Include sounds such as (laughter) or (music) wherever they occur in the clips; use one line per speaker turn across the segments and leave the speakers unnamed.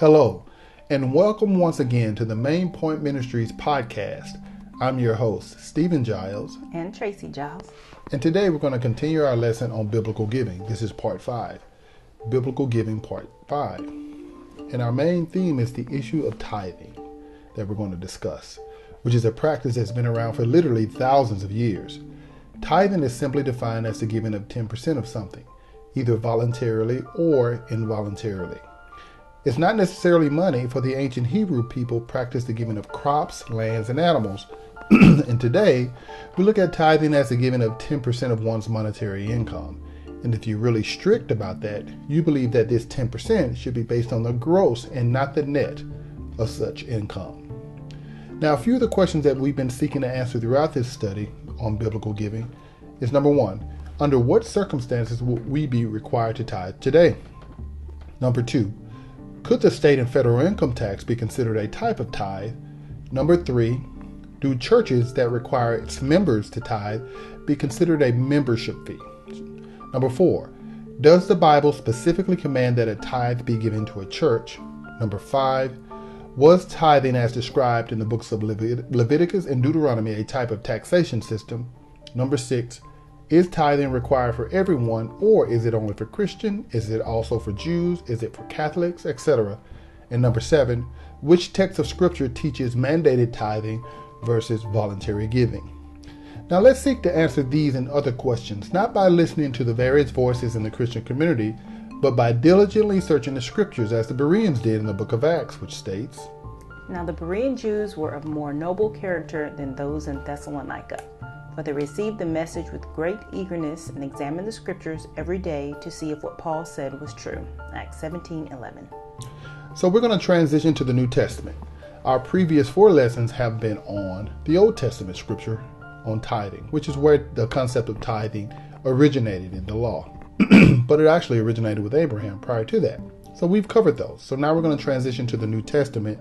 Hello, and welcome once again to the Main Point Ministries podcast. I'm your host, Stephen Giles.
And Tracy Giles.
And today we're going to continue our lesson on biblical giving. This is part five, Biblical Giving Part Five. And our main theme is the issue of tithing that we're going to discuss, which is a practice that's been around for literally thousands of years. Tithing is simply defined as the giving of 10% of something, either voluntarily or involuntarily. It's not necessarily money, for the ancient Hebrew people practiced the giving of crops, lands, and animals. (clears throat) and today, we look at tithing as the giving of 10% of one's monetary income. And if you're really strict about that, you believe that this 10% should be based on the gross and not the net of such income. Now, a few of the questions that we've been seeking to answer throughout this study on biblical giving is number one, under what circumstances will we be required to tithe today? Number two, could the state and federal income tax be considered a type of tithe? Number three, do churches that require its members to tithe be considered a membership fee? Number four, does the Bible specifically command that a tithe be given to a church? Number five, was tithing as described in the books of Levit- Leviticus and Deuteronomy a type of taxation system? Number six, is tithing required for everyone, or is it only for Christian? Is it also for Jews? Is it for Catholics, etc.? And number seven, which text of Scripture teaches mandated tithing versus voluntary giving? Now let's seek to answer these and other questions, not by listening to the various voices in the Christian community, but by diligently searching the Scriptures, as the Bereans did in the book of Acts, which states
Now the Berean Jews were of more noble character than those in Thessalonica but they received the message with great eagerness and examined the scriptures every day to see if what Paul said was true. Acts 17 11.
So we're going to transition to the New Testament. Our previous four lessons have been on the Old Testament scripture on tithing, which is where the concept of tithing originated in the law. (clears throat) but it actually originated with Abraham prior to that. So we've covered those. So now we're going to transition to the New Testament,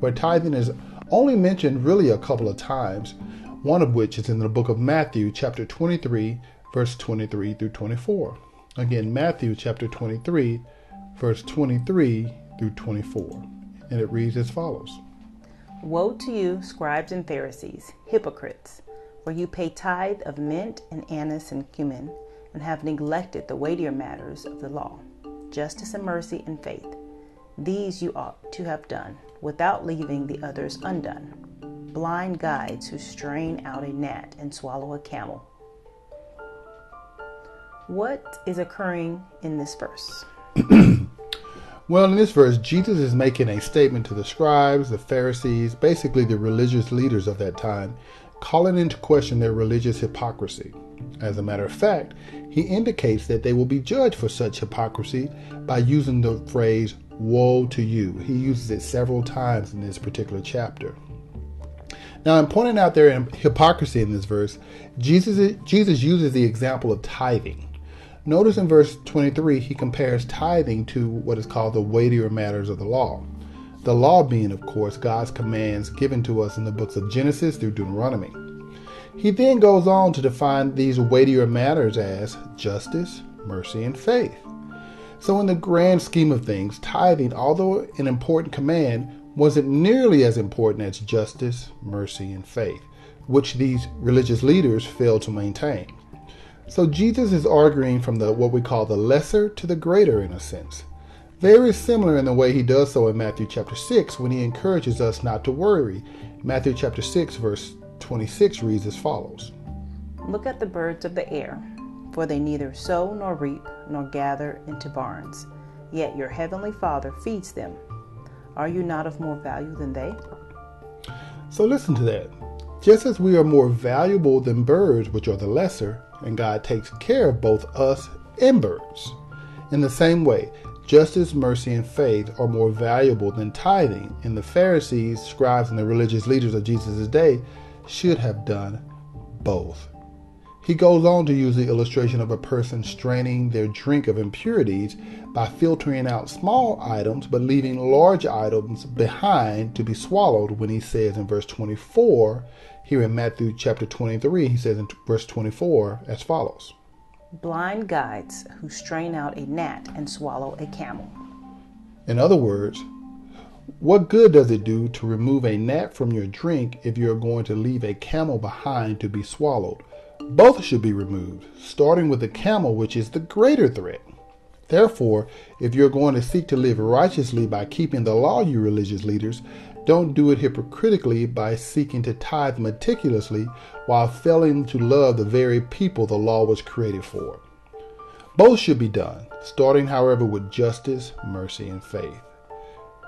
where tithing is only mentioned really a couple of times, one of which is in the book of Matthew, chapter 23, verse 23 through 24. Again, Matthew chapter 23, verse 23 through 24. And it reads as follows
Woe to you, scribes and Pharisees, hypocrites, for you pay tithe of mint and anise and cumin, and have neglected the weightier matters of the law, justice and mercy and faith. These you ought to have done, without leaving the others undone blind guides who strain out a gnat and swallow a camel. What is occurring in this verse? (clears throat)
well, in this verse, Jesus is making a statement to the scribes, the Pharisees, basically the religious leaders of that time, calling into question their religious hypocrisy. As a matter of fact, he indicates that they will be judged for such hypocrisy by using the phrase, Woe to you. He uses it several times in this particular chapter. Now, I'm pointing out their hypocrisy in this verse. Jesus, Jesus uses the example of tithing. Notice in verse 23, he compares tithing to what is called the weightier matters of the law. The law being, of course, God's commands given to us in the books of Genesis through Deuteronomy. He then goes on to define these weightier matters as justice, mercy, and faith. So, in the grand scheme of things, tithing, although an important command, wasn't nearly as important as justice, mercy, and faith, which these religious leaders failed to maintain. So Jesus is arguing from the what we call the lesser to the greater in a sense. Very similar in the way he does so in Matthew chapter 6 when he encourages us not to worry. Matthew chapter 6 verse 26 reads as follows.
Look at the birds of the air, for they neither sow nor reap nor gather into barns, yet your heavenly Father feeds them. Are you not of more value than they?
So listen to that. Just as we are more valuable than birds, which are the lesser, and God takes care of both us and birds. In the same way, justice, mercy, and faith are more valuable than tithing, and the Pharisees, scribes, and the religious leaders of Jesus' day should have done both. He goes on to use the illustration of a person straining their drink of impurities by filtering out small items but leaving large items behind to be swallowed when he says in verse 24 here in Matthew chapter 23 he says in verse 24 as follows
blind guides who strain out a gnat and swallow a camel
in other words What good does it do to remove a gnat from your drink if you're going to leave a camel behind to be swallowed? Both should be removed, starting with the camel, which is the greater threat. Therefore, if you're going to seek to live righteously by keeping the law, you religious leaders, don't do it hypocritically by seeking to tithe meticulously while failing to love the very people the law was created for. Both should be done, starting, however, with justice, mercy, and faith.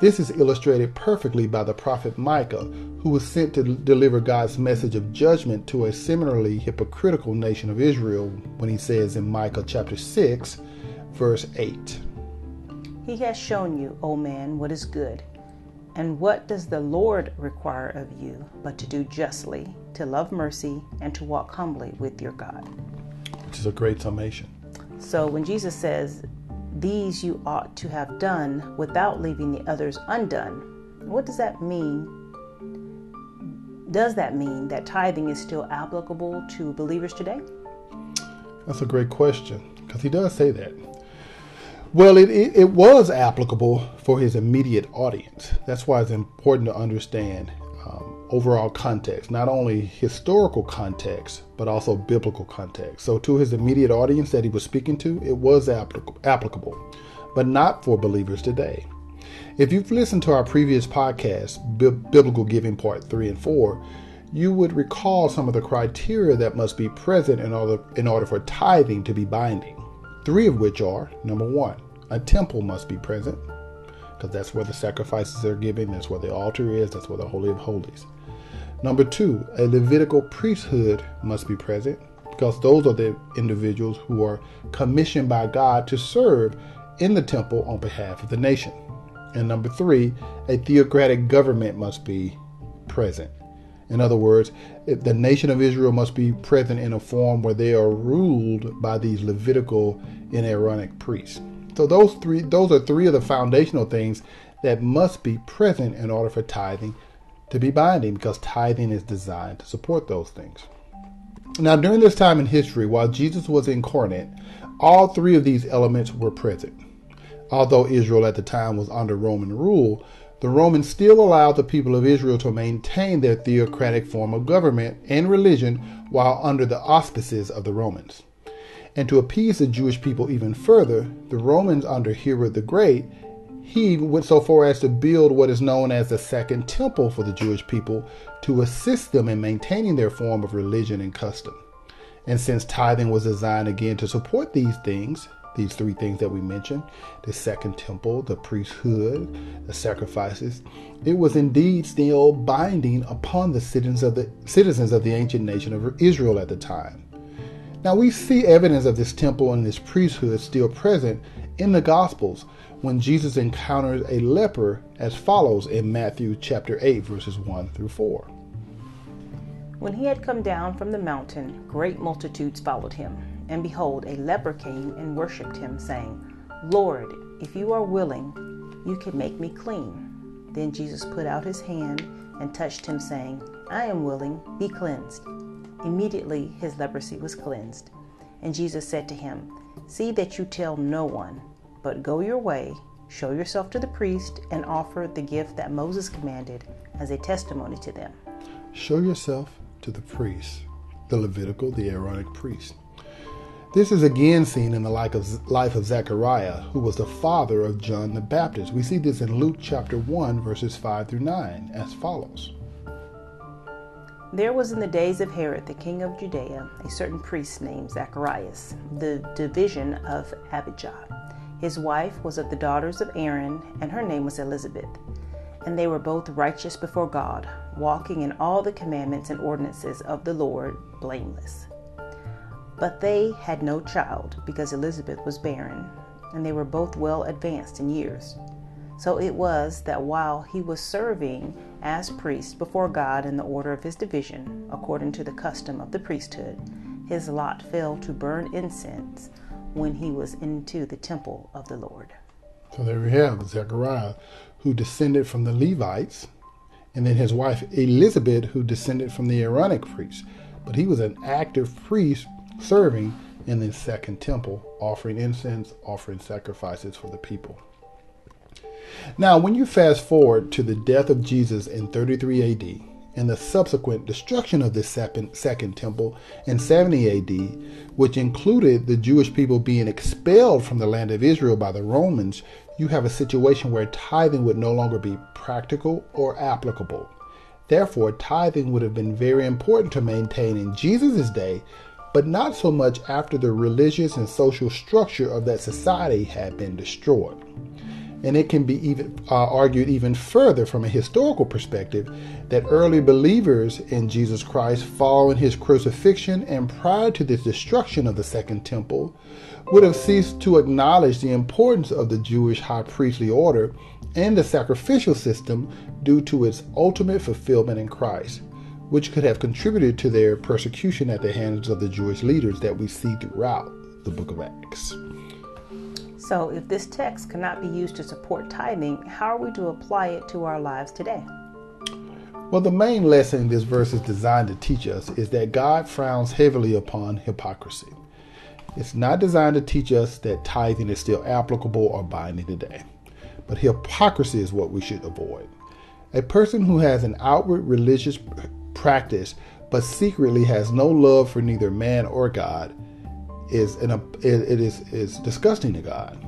This is illustrated perfectly by the prophet Micah, who was sent to deliver God's message of judgment to a similarly hypocritical nation of Israel when he says in Micah chapter 6, verse 8
He has shown you, O man, what is good. And what does the Lord require of you but to do justly, to love mercy, and to walk humbly with your God?
Which is a great summation.
So when Jesus says, These you ought to have done without leaving the others undone, what does that mean? Does that mean that tithing is still applicable to believers today?
That's a great question because he does say that. Well, it, it, it, was applicable for his immediate audience. That's why it's important to understand overall context, not only historical context, but also biblical context. So, to his immediate audience that he was speaking to, it was applicable, but not for believers today. If you've listened to our previous podcast, Biblical Giving Part 3 and 4, you would recall some of the criteria that must be present in order, in order for tithing to be binding. Three of which are number one, a temple must be present because that's where the sacrifices are given, that's where the altar is, that's where the Holy of Holies. Number two, a Levitical priesthood must be present because those are the individuals who are commissioned by God to serve in the temple on behalf of the nation. And number three, a theocratic government must be present. In other words, the nation of Israel must be present in a form where they are ruled by these Levitical and Aaronic priests. So those three those are three of the foundational things that must be present in order for tithing to be binding because tithing is designed to support those things. Now during this time in history while Jesus was incarnate, all three of these elements were present. Although Israel at the time was under Roman rule, the Romans still allowed the people of Israel to maintain their theocratic form of government and religion while under the auspices of the Romans. And to appease the Jewish people even further, the Romans under Herod the Great, he went so far as to build what is known as the Second Temple for the Jewish people to assist them in maintaining their form of religion and custom. And since tithing was designed again to support these things, these three things that we mentioned the second temple, the priesthood, the sacrifices it was indeed still binding upon the citizens of the citizens of the ancient nation of Israel at the time. Now we see evidence of this temple and this priesthood still present in the Gospels when Jesus encounters a leper as follows in Matthew chapter 8 verses 1 through 4.
When he had come down from the mountain, great multitudes followed him. And behold, a leper came and worshipped him, saying, Lord, if you are willing, you can make me clean. Then Jesus put out his hand and touched him, saying, I am willing, be cleansed. Immediately his leprosy was cleansed. And Jesus said to him, See that you tell no one, but go your way, show yourself to the priest, and offer the gift that Moses commanded as a testimony to them.
Show yourself to the priest, the Levitical, the Aaronic priest. This is again seen in the life of Zechariah, who was the father of John the Baptist. We see this in Luke chapter 1, verses 5 through 9, as follows.
There was in the days of Herod, the king of Judea, a certain priest named Zacharias, the division of Abijah. His wife was of the daughters of Aaron, and her name was Elizabeth. And they were both righteous before God, walking in all the commandments and ordinances of the Lord, blameless. But they had no child, because Elizabeth was barren, and they were both well advanced in years. So it was that while he was serving as priest before God in the order of his division, according to the custom of the priesthood, his lot fell to burn incense when he was into the temple of the Lord.
So there we have Zechariah, who descended from the Levites, and then his wife Elizabeth, who descended from the Aaronic priests. But he was an active priest serving in the second temple, offering incense, offering sacrifices for the people. Now, when you fast forward to the death of Jesus in 33 AD and the subsequent destruction of this second temple in 70 AD, which included the Jewish people being expelled from the land of Israel by the Romans, you have a situation where tithing would no longer be practical or applicable. Therefore, tithing would have been very important to maintain in Jesus' day, but not so much after the religious and social structure of that society had been destroyed. And it can be even uh, argued even further from a historical perspective that early believers in Jesus Christ following his crucifixion and prior to the destruction of the second temple would have ceased to acknowledge the importance of the Jewish high priestly order and the sacrificial system due to its ultimate fulfillment in Christ, which could have contributed to their persecution at the hands of the Jewish leaders that we see throughout the book of Acts.
So, if this text cannot be used to support tithing, how are we to apply it to our lives today?
Well, the main lesson this verse is designed to teach us is that God frowns heavily upon hypocrisy. It's not designed to teach us that tithing is still applicable or binding today, but hypocrisy is what we should avoid. A person who has an outward religious practice but secretly has no love for neither man or God is an, it is is disgusting to God.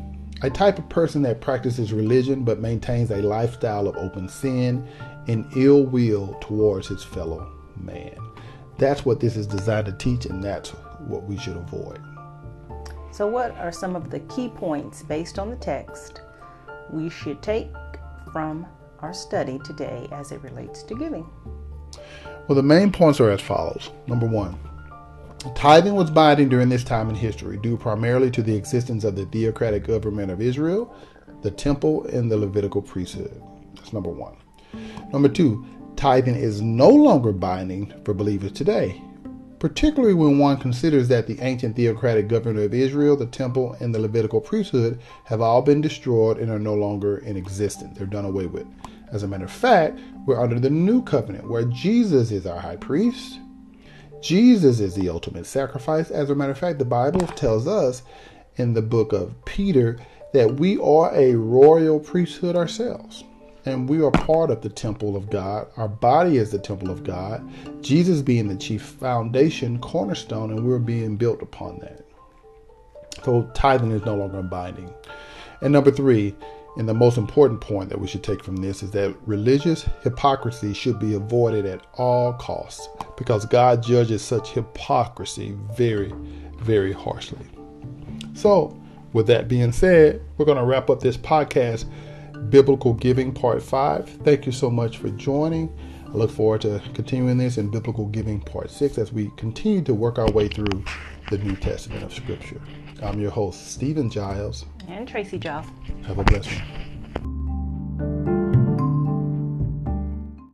A type of person that practices religion but maintains a lifestyle of open sin and ill will towards his fellow man. That's what this is designed to teach, and that's what we should avoid.
So, what are some of the key points based on the text we should take from our study today as it relates to giving?
Well, the main points are as follows. Number one, Tithing was binding during this time in history, due primarily to the existence of the theocratic government of Israel, the temple, and the Levitical priesthood. That's number one. Number two, tithing is no longer binding for believers today, particularly when one considers that the ancient theocratic government of Israel, the temple, and the Levitical priesthood have all been destroyed and are no longer in existence. They're done away with. As a matter of fact, we're under the new covenant where Jesus is our high priest Jesus is the ultimate sacrifice. As a matter of fact, the Bible tells us in the book of Peter that we are a royal priesthood ourselves. And we are part of the temple of God. Our body is the temple of God. Jesus being the chief foundation, cornerstone, and we're being built upon that. So tithing is no longer binding. And number three, and the most important point that we should take from this is that religious hypocrisy should be avoided at all costs because God judges such hypocrisy very, very harshly. So, with that being said, we're going to wrap up this podcast, Biblical Giving Part 5. Thank you so much for joining. I look forward to continuing this in Biblical Giving Part 6 as we continue to work our way through the New Testament of Scripture. I'm your host, Stephen Giles.
And Tracy Giles.
Have a blessed one.